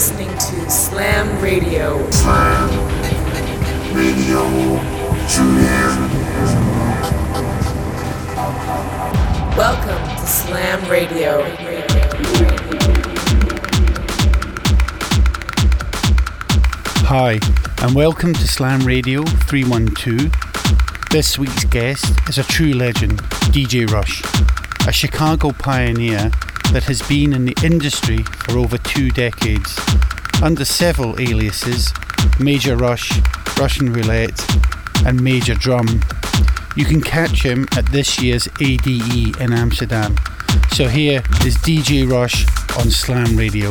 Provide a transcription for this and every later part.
listening to Slam Radio. Slam Radio. Tune in. Welcome to Slam Radio. Hi, and welcome to Slam Radio 312. This week's guest is a true legend, DJ Rush, a Chicago pioneer that has been in the industry for over two decades, under several aliases Major Rush, Russian Roulette, and Major Drum. You can catch him at this year's ADE in Amsterdam. So here is DJ Rush on Slam Radio.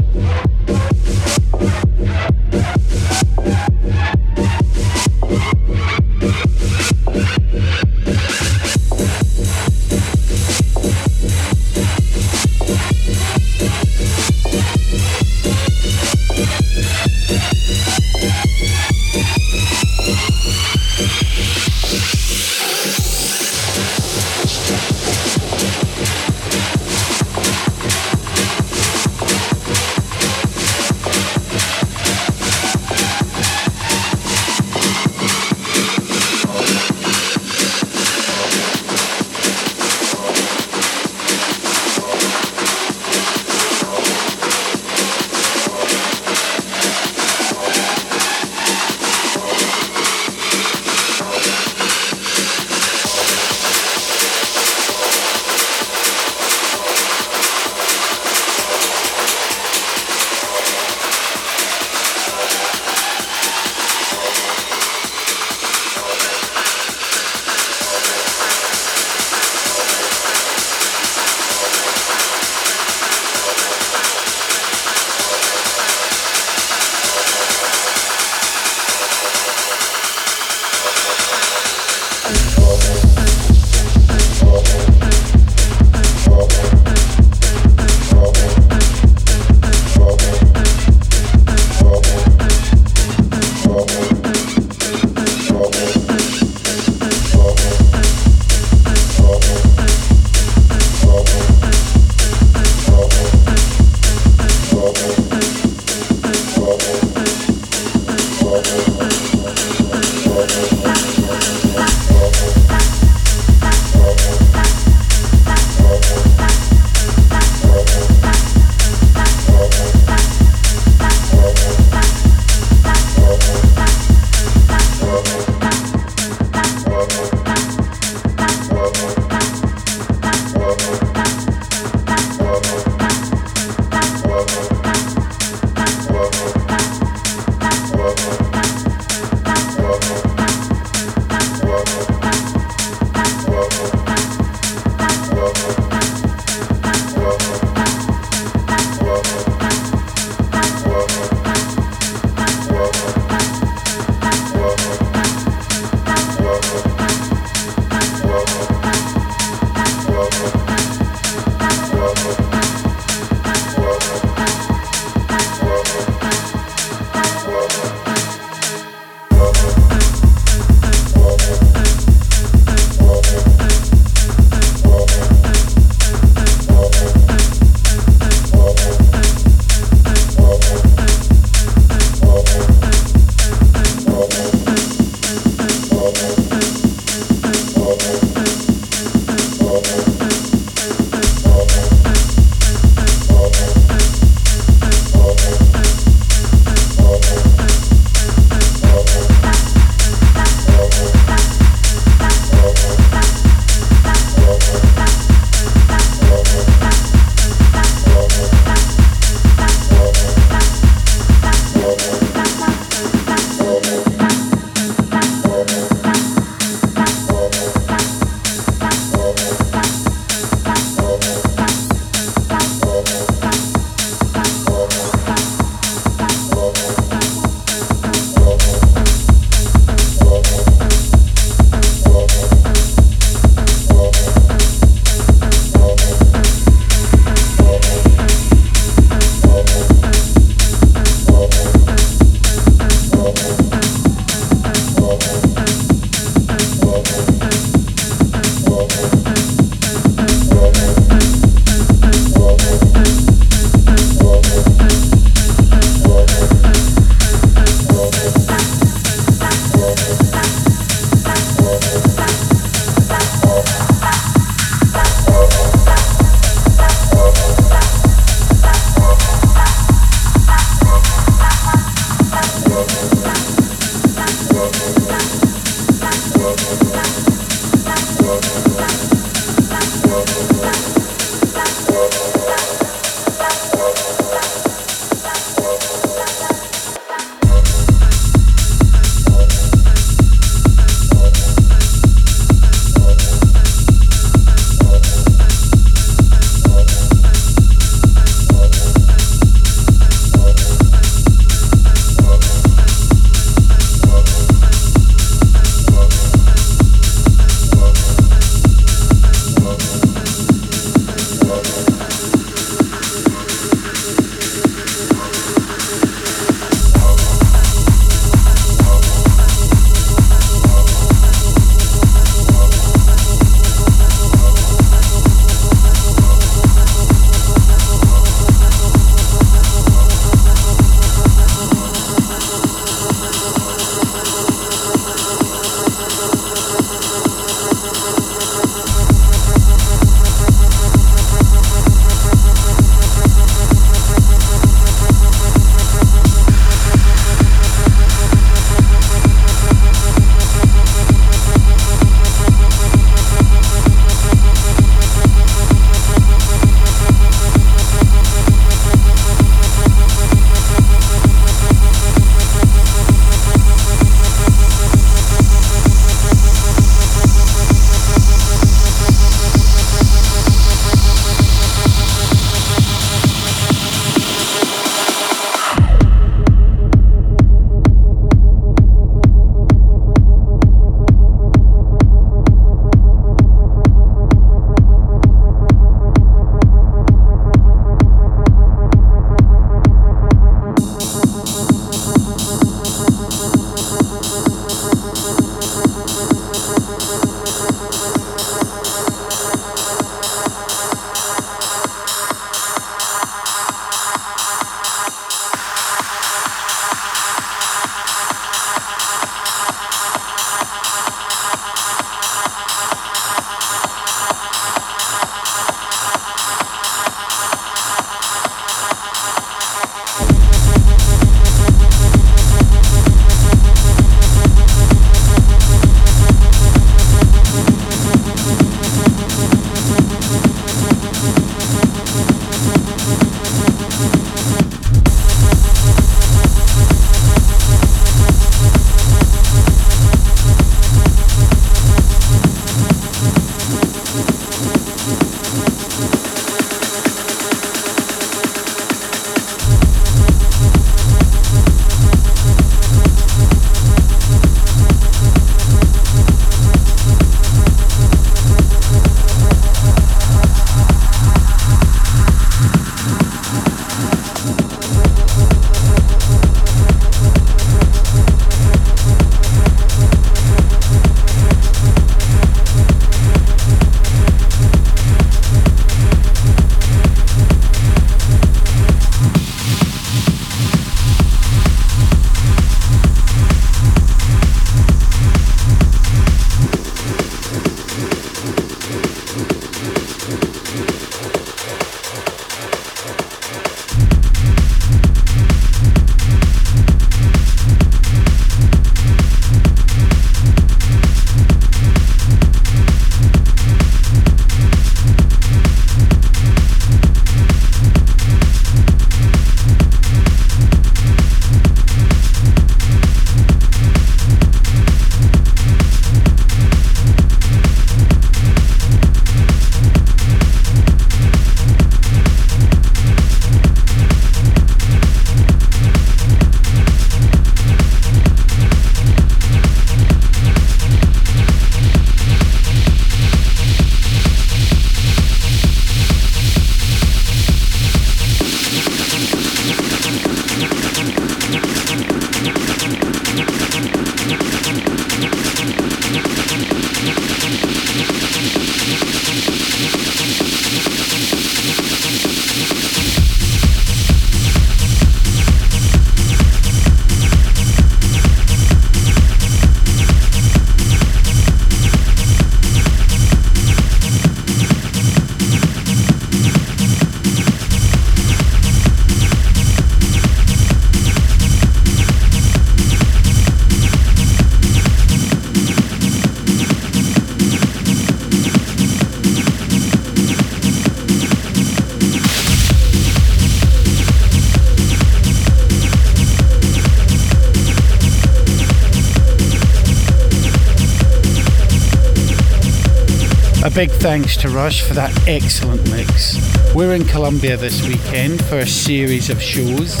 Big thanks to Rush for that excellent mix. We're in Colombia this weekend for a series of shows.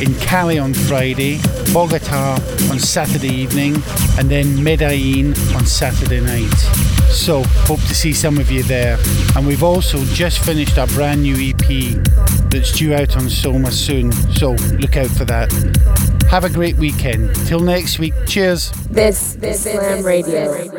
In Cali on Friday, Bogota on Saturday evening, and then Medellin on Saturday night. So, hope to see some of you there. And we've also just finished our brand new EP that's due out on Soma soon, so look out for that. Have a great weekend. Till next week, cheers. This, this Slam Radio.